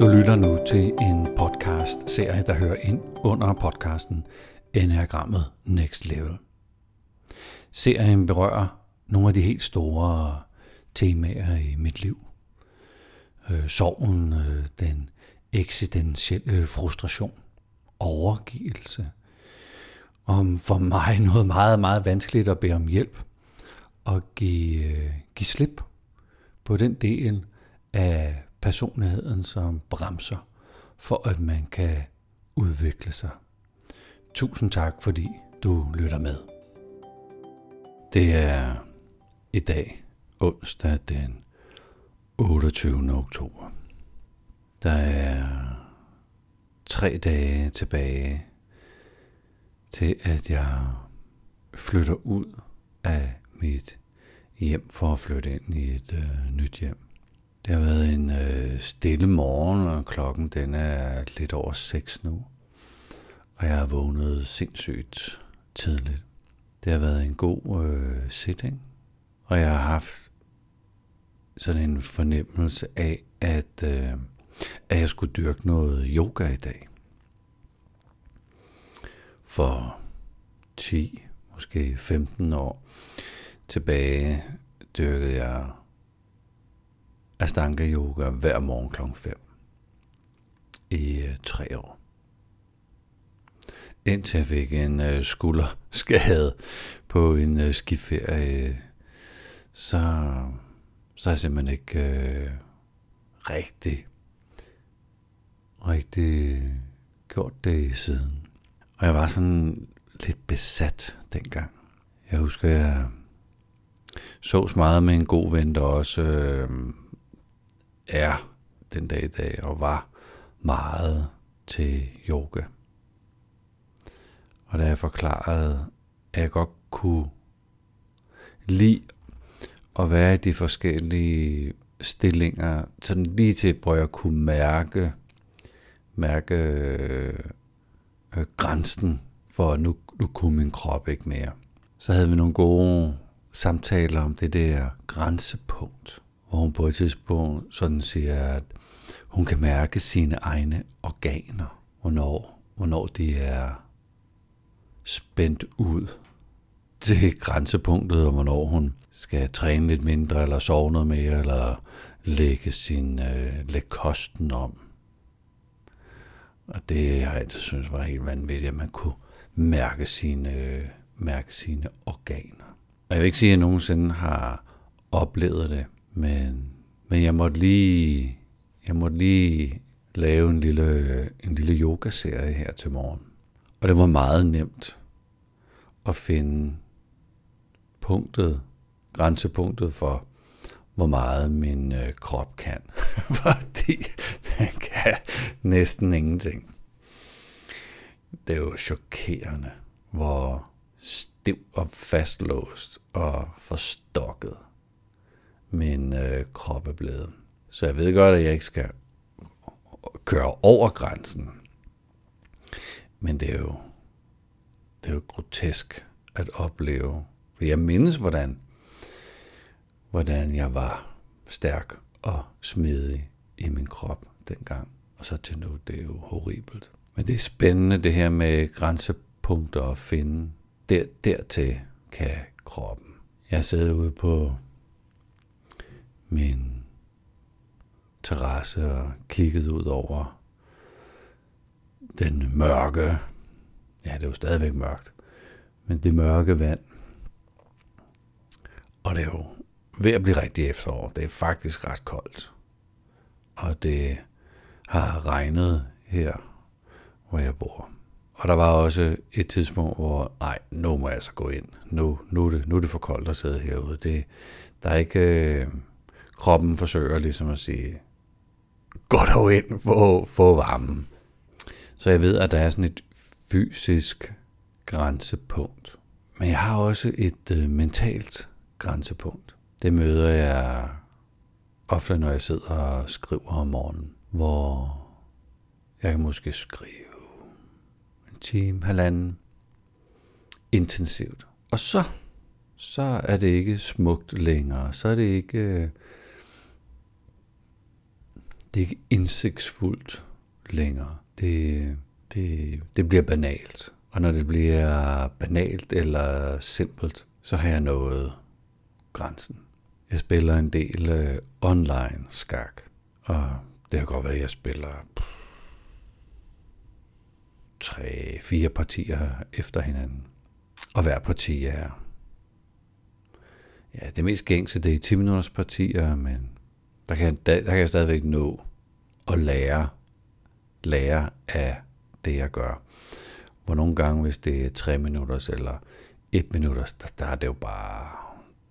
Du lytter nu til en podcast-serie, der hører ind under podcasten Enagrammet Next Level. Serien berører nogle af de helt store temaer i mit liv. Øh, sorgen, øh, den eksistentielle frustration, overgivelse. Om for mig noget meget, meget vanskeligt at bede om hjælp og give, øh, give slip på den del af personligheden, som bremser for, at man kan udvikle sig. Tusind tak, fordi du lytter med. Det er i dag, onsdag den 28. oktober. Der er tre dage tilbage til, at jeg flytter ud af mit hjem for at flytte ind i et øh, nyt hjem. Det har været en øh, stille morgen, og klokken den er lidt over 6 nu. Og jeg har vågnet sindssygt tidligt. Det har været en god øh, sitting, og jeg har haft sådan en fornemmelse af, at, øh, at jeg skulle dyrke noget yoga i dag. For 10, måske 15 år tilbage dyrkede jeg Astanga yoga hver morgen kl. 5 i øh, tre år. Indtil jeg fik en øh, skulderskade på en øh, skiferie, så, så er jeg simpelthen ikke øh, rigtig, rigtig gjort det siden. Og jeg var sådan lidt besat dengang. Jeg husker, jeg sås meget med en god ven, der også øh, er den dag i dag, og var meget til yoga. Og da jeg forklarede, at jeg godt kunne lide at være i de forskellige stillinger, sådan lige til, hvor jeg kunne mærke, mærke øh, grænsen for, at nu, nu kunne min krop ikke mere. Så havde vi nogle gode samtaler om det der grænsepunkt hvor hun på et tidspunkt sådan siger, at hun kan mærke sine egne organer, hvornår, hvornår de er spændt ud til grænsepunktet, og hvornår hun skal træne lidt mindre, eller sove noget mere, eller lægge, sin, øh, lægge kosten om. Og det har jeg altid synes var helt vanvittigt, at man kunne mærke sine, øh, mærke sine organer. Og jeg vil ikke sige, at jeg nogensinde har oplevet det, men, men jeg måtte lige, jeg måtte lige lave en lille, en lille yogaserie her til morgen. Og det var meget nemt at finde punktet, grænsepunktet for, hvor meget min øh, krop kan. Fordi den kan næsten ingenting. Det er jo chokerende, hvor stiv og fastlåst og forstokket min øh, krop er blevet. Så jeg ved godt, at jeg ikke skal køre over grænsen. Men det er jo, det er jo grotesk at opleve. For jeg mindes, hvordan, hvordan jeg var stærk og smidig i min krop dengang. Og så til nu, det er jo horribelt. Men det er spændende det her med grænsepunkter at finde. Der, dertil kan kroppen. Jeg sidder ude på min terrasse og kiggede ud over den mørke, ja det er jo stadigvæk mørkt, men det mørke vand. Og det er jo ved at blive rigtig efterår. Det er faktisk ret koldt. Og det har regnet her, hvor jeg bor. Og der var også et tidspunkt, hvor nej, nu må jeg så gå ind. Nu, nu, er, det, nu er det for koldt at sidde herude. Det, der er ikke, øh, kroppen forsøger ligesom at sige, gå dog ind, få, få varmen. Så jeg ved, at der er sådan et fysisk grænsepunkt. Men jeg har også et øh, mentalt grænsepunkt. Det møder jeg ofte, når jeg sidder og skriver om morgenen, hvor jeg kan måske skrive en time, halvanden, intensivt. Og så, så er det ikke smukt længere. Så er det ikke øh, det er ikke indsigtsfuldt længere. Det, det, det bliver banalt. Og når det bliver banalt eller simpelt, så har jeg nået grænsen. Jeg spiller en del øh, online skak, og det har godt været, at jeg spiller tre, fire partier efter hinanden. Og hver parti er... Ja, det mest gængse, det er 10 minutters partier, men der kan, der, der kan jeg stadigvæk nå at lære, lære af det, jeg gør. Hvor nogle gange, hvis det er 3 minutters eller 1 minutters, der, der er det jo bare,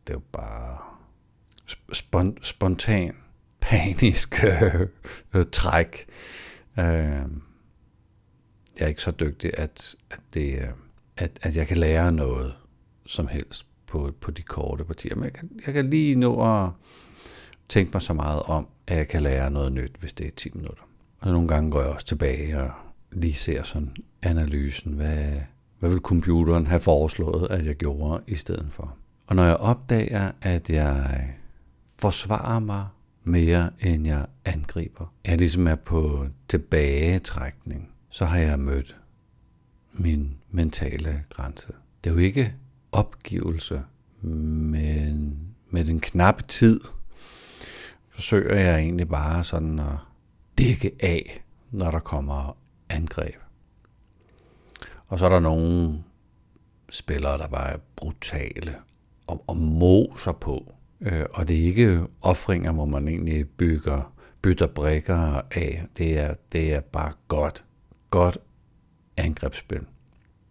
det er jo bare spon, spontan, panisk øh, træk. Øh, jeg er ikke så dygtig, at, at, det, øh, at, at jeg kan lære noget som helst på, på de korte partier. Men jeg kan, jeg kan lige nå at tænke mig så meget om, at jeg kan lære noget nyt, hvis det er 10 minutter. Og nogle gange går jeg også tilbage og lige ser sådan analysen. Hvad, hvad vil computeren have foreslået, at jeg gjorde i stedet for? Og når jeg opdager, at jeg forsvarer mig mere, end jeg angriber, jeg ligesom er på tilbagetrækning, så har jeg mødt min mentale grænse. Det er jo ikke opgivelse, men med den knappe tid forsøger jeg egentlig bare sådan at dække af, når der kommer angreb. Og så er der nogle spillere, der bare er brutale og, og moser på. Øh, og det er ikke offringer, hvor man egentlig bygger, bytter brækker af. Det er, det er bare godt, godt angrebsspil.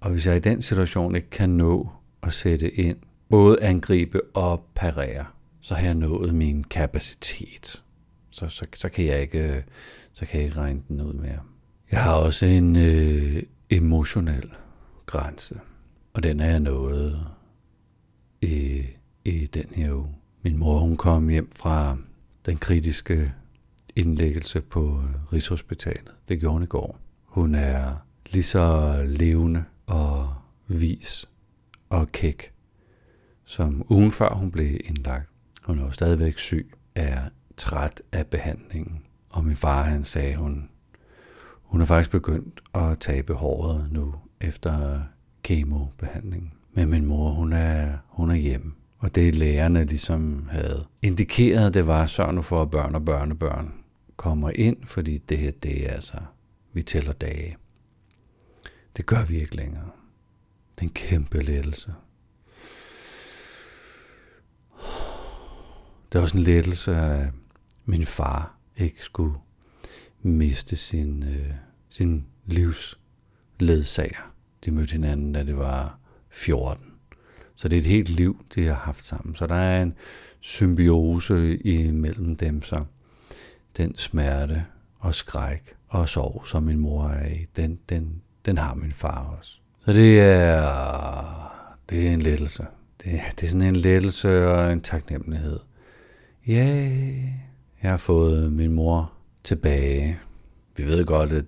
Og hvis jeg i den situation ikke kan nå at sætte ind, både angribe og parere, så har jeg nået min kapacitet. Så, så, så, kan jeg ikke, øh, så kan jeg ikke regne den ud mere. Jeg har også en øh, emotionel grænse, og den er jeg nået i, i den her uge. Min mor hun kom hjem fra den kritiske indlæggelse på øh, Rigshospitalet. Det gjorde hun i går. Hun er lige så levende og vis og kæk, som ugen før hun blev indlagt. Hun er jo stadigvæk syg, er træt af behandlingen. Og min far han sagde, hun, hun er faktisk begyndt at tabe håret nu efter kemobehandling. Men min mor, hun er, hun er hjemme. Og det lægerne ligesom havde indikeret, det var, sørg nu for, at børn og børnebørn kommer ind, fordi det her, det er altså, vi tæller dage. Det gør vi ikke længere. Det er en kæmpe lettelse. Det er også en lettelse, at min far ikke skulle miste sin, øh, sin livsledsager. De mødte hinanden, da det var 14. Så det er et helt liv, de har haft sammen. Så der er en symbiose imellem dem, så den smerte og skræk og sorg, som min mor er i, den, den, den har min far også. Så det er, det er en lettelse. Det, det er sådan en lettelse og en taknemmelighed. Ja, jeg har fået min mor tilbage. Vi ved godt, at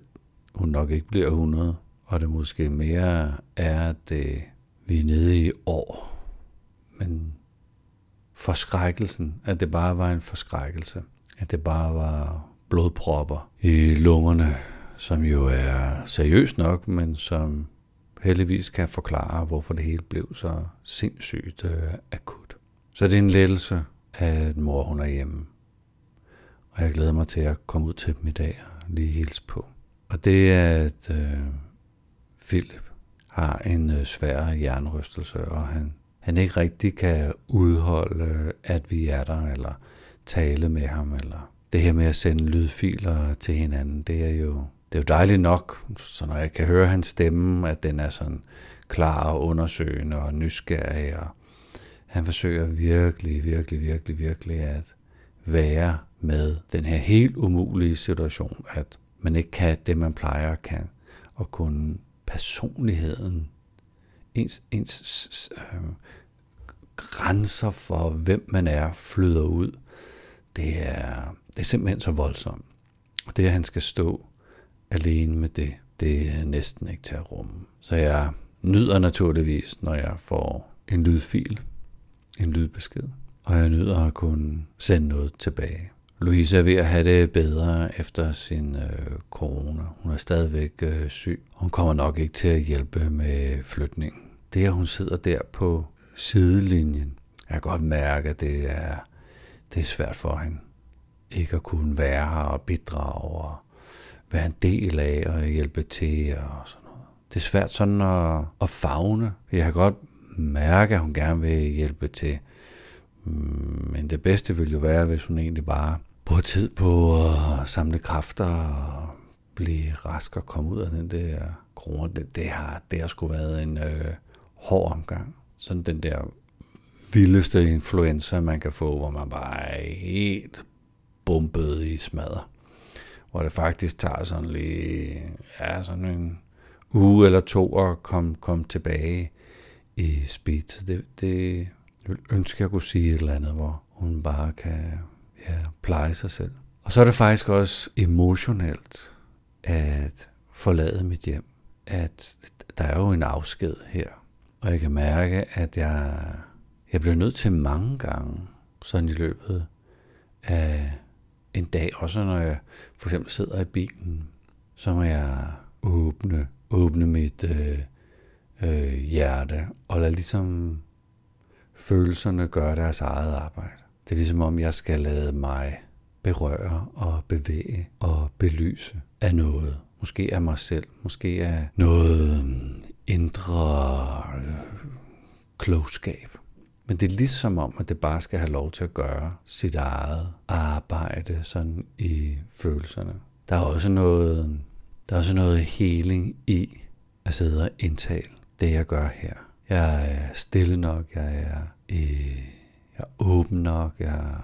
hun nok ikke bliver 100, og det måske mere er, at det, vi er nede i år. Men forskrækkelsen, at det bare var en forskrækkelse, at det bare var blodpropper i lungerne, som jo er seriøst nok, men som heldigvis kan forklare, hvorfor det hele blev så sindssygt øh, akut. Så det er en lettelse, at mor hun er hjemme. Og jeg glæder mig til at komme ud til dem i dag og lige hilse på. Og det er, at øh, Philip har en øh, svær jernrystelse, og han, han ikke rigtig kan udholde, øh, at vi er der, eller tale med ham, eller det her med at sende lydfiler til hinanden, det er jo, det er jo dejligt nok, så når jeg kan høre hans stemme, at den er sådan klar og undersøgende og nysgerrig, og han forsøger virkelig, virkelig, virkelig, virkelig at være med den her helt umulige situation, at man ikke kan det, man plejer at kan, og kunne personligheden, ens, ens øh, grænser for, hvem man er, flyder ud. Det er, det er simpelthen så voldsomt. Og det, at han skal stå alene med det, det er næsten ikke til at rumme. Så jeg nyder naturligvis, når jeg får en lydfil, en lydbesked, og jeg nyder at kunne sende noget tilbage. Louise er ved at have det bedre efter sin øh, corona. Hun er stadigvæk øh, syg. Hun kommer nok ikke til at hjælpe med flytningen. Det, at hun sidder der på sidelinjen, jeg kan godt mærke, at det er, det er svært for hende. Ikke at kunne være her og bidrage og være en del af og hjælpe til og sådan noget. Det er svært sådan at, at fagne. Jeg kan godt mærke, at hun gerne vil hjælpe til. Mm, men det bedste ville jo være, hvis hun egentlig bare bruger tid på at samle kræfter og blive rask og komme ud af den der krone. Det, det, har, det har sgu været en øh, hård omgang. Sådan den der vildeste influenza, man kan få, hvor man bare er helt bumpet i smadret. Hvor det faktisk tager sådan lige, ja, sådan en uge eller to at komme, komme tilbage i speed. Det, det jeg vil ønske, jeg kunne sige et eller andet, hvor hun bare kan ja, pleje sig selv. Og så er det faktisk også emotionelt at forlade mit hjem. At der er jo en afsked her. Og jeg kan mærke, at jeg, jeg bliver nødt til mange gange, sådan i løbet af en dag, også når jeg for eksempel sidder i bilen, så må jeg åbne, åbne mit øh, øh, hjerte og lad ligesom følelserne gøre deres eget arbejde. Det er ligesom om, jeg skal lade mig berøre og bevæge og belyse af noget. Måske af mig selv, måske af noget mm, indre øh, klogskab. Men det er ligesom om, at det bare skal have lov til at gøre sit eget arbejde sådan i følelserne. Der er også noget, der er også noget healing i at sidde og indtale det, jeg gør her. Jeg er stille nok, jeg er, øh, jeg er åben nok, jeg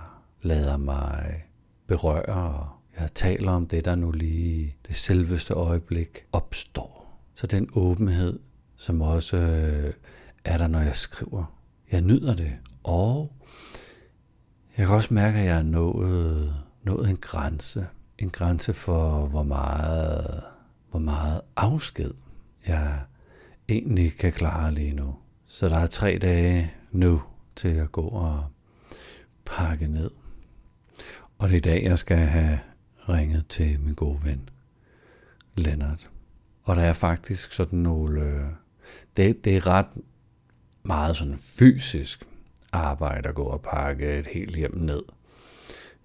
lader mig berøre, og jeg taler om det, der nu lige det selveste øjeblik opstår. Så den åbenhed, som også øh, er der, når jeg skriver. Jeg nyder det, og jeg kan også mærke, at jeg er nået, nået en grænse. En grænse for, hvor meget, hvor meget afsked jeg egentlig kan klare lige nu. Så der er tre dage nu til at gå og pakke ned. Og det er i dag, jeg skal have ringet til min gode ven, Lennart. Og der er faktisk sådan nogle... Øh, det, det er ret meget sådan fysisk arbejde at gå og pakke et helt hjem ned.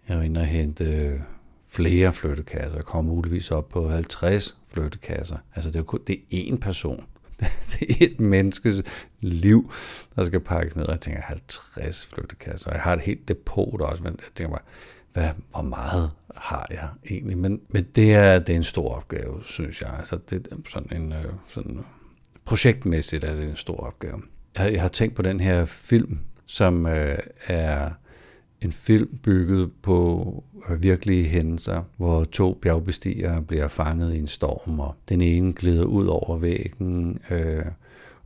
Jeg er inde og hente flere flyttekasser. Jeg kommer muligvis op på 50 flyttekasser. Altså det er jo kun, det er én person. Det er et menneskes liv, der skal pakkes ned. Og jeg tænker 50 flyttekasser. Jeg har et helt depot også, men jeg tænker bare, hvad, hvor meget har jeg egentlig? Men, men det, er, det er en stor opgave, synes jeg. Altså det er sådan en øh, sådan projektmæssigt er det en stor opgave. Jeg, jeg har tænkt på den her film, som øh, er en film bygget på øh, virkelige hændelser, hvor to bjergbestigere bliver fanget i en storm, og den ene glider ud over væggen øh,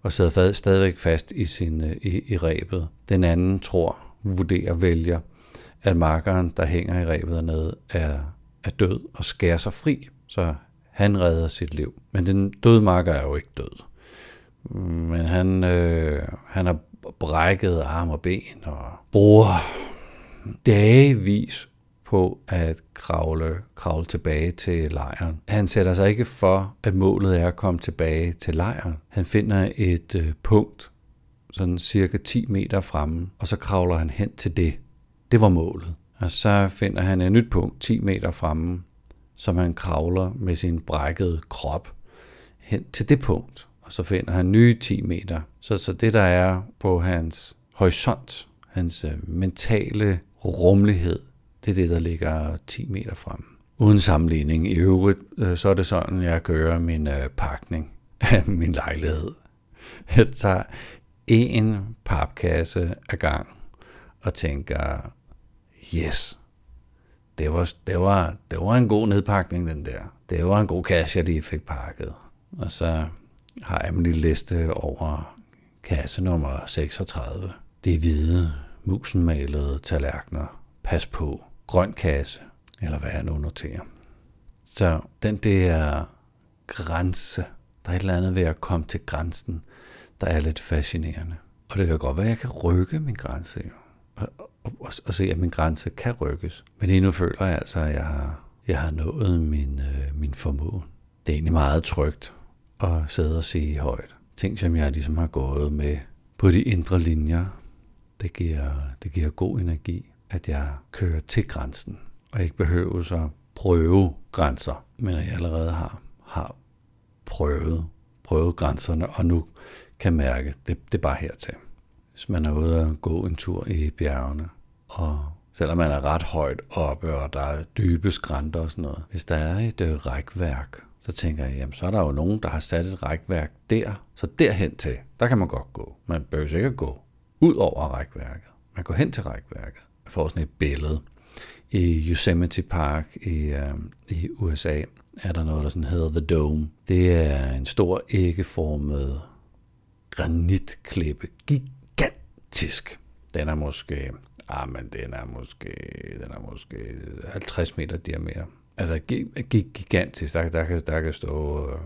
og sidder stadigvæk fast i, sin, øh, i, i rebet. Den anden tror, vurderer, vælger, at markeren, der hænger i rebet dernede, er, er død og skærer sig fri, så han redder sit liv. Men den døde marker er jo ikke død. Men han, øh, han har brækket arm og ben og bruger dagevis på at kravle, kravle tilbage til lejren. Han sætter sig ikke for, at målet er at komme tilbage til lejren. Han finder et øh, punkt, sådan cirka 10 meter fremme, og så kravler han hen til det. Det var målet. Og så finder han et nyt punkt 10 meter fremme, som han kravler med sin brækkede krop hen til det punkt. Og så finder han nye 10 meter. Så, så det, der er på hans horisont, hans øh, mentale rummelighed, det er det, der ligger 10 meter frem. Uden sammenligning. I øvrigt, øh, så er det sådan, jeg gør min øh, pakning af min lejlighed. Jeg tager en papkasse ad gang og tænker, yes, det var, det, var, det var en god nedpakning, den der. Det var en god kasse, jeg lige fik pakket. Og så har jeg en lille liste over kasse nummer 36. Det er hvide, musenmalede tallerkener. Pas på. Grøn kasse. Eller hvad jeg nu noterer. Så den der grænse, der er et eller andet ved at komme til grænsen, der er lidt fascinerende. Og det kan godt være, at jeg kan rykke min grænse. Jo. Og, og, og se, at min grænse kan rykkes. Men lige nu føler jeg altså, at jeg har, jeg har nået min, øh, min formål. Det er egentlig meget trygt at sidde og sige højt. Ting, som jeg ligesom har gået med på de indre linjer, det giver, det giver god energi, at jeg kører til grænsen, og ikke behøver så prøve grænser, men at jeg allerede har, har prøvet, prøvet grænserne, og nu kan mærke, det, det er bare hertil. Hvis man er ude og gå en tur i bjergene, og selvom man er ret højt oppe, og der er dybe skrænter og sådan noget, hvis der er et øh, rækværk, så tænker jeg, jamen så er der jo nogen, der har sat et rækværk der, så derhen til, der kan man godt gå. Man behøver ikke at gå ud over rækværket. Man går hen til rækværket. og får sådan et billede. I Yosemite Park i, øh, i USA er der noget, der sådan hedder The Dome. Det er en stor æggeformet granitklippe. Gigantisk. Den er måske, ah, men den er måske, den er måske 50 meter diameter. Altså gigantisk. Der, der, kan, der kan stå øh,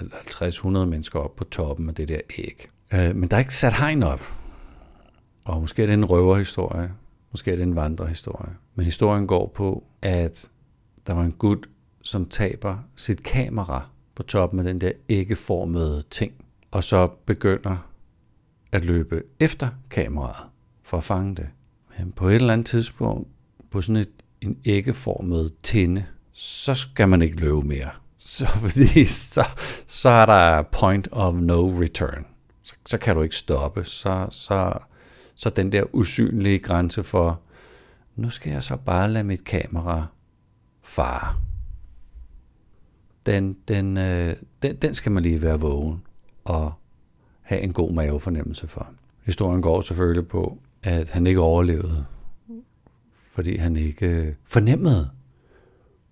50-100 mennesker op på toppen af det der æg. Øh, men der er ikke sat hegn op. Og måske er det en røverhistorie. Måske er det en vandrehistorie. Men historien går på, at der var en gut, som taber sit kamera på toppen af den der æggeformede ting, og så begynder at løbe efter kameraet for at fange det. Men på et eller andet tidspunkt, på sådan et, en æggeformet tinde, så skal man ikke løbe mere. Så, fordi så, så er der point of no return. Så, så kan du ikke stoppe. Så, så, så den der usynlige grænse for, nu skal jeg så bare lade mit kamera fare. Den, den, øh, den, den skal man lige være vågen og have en god mavefornemmelse for. Historien går selvfølgelig på, at han ikke overlevede, fordi han ikke øh, fornemmede,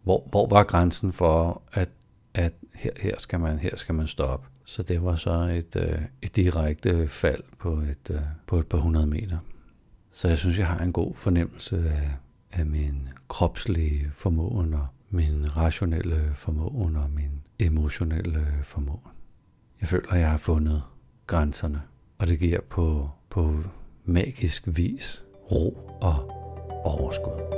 hvor, hvor var grænsen for, at, at her, her, skal man, her skal man stoppe. Så det var så et, øh, et direkte fald på et, øh, på et par hundrede meter. Så jeg synes, jeg har en god fornemmelse af, af min kropslige formåen og min rationelle formåen og min emotionelle formåen. Jeg føler, at jeg har fundet grænserne, og det giver på, på magisk vis ro og overskud.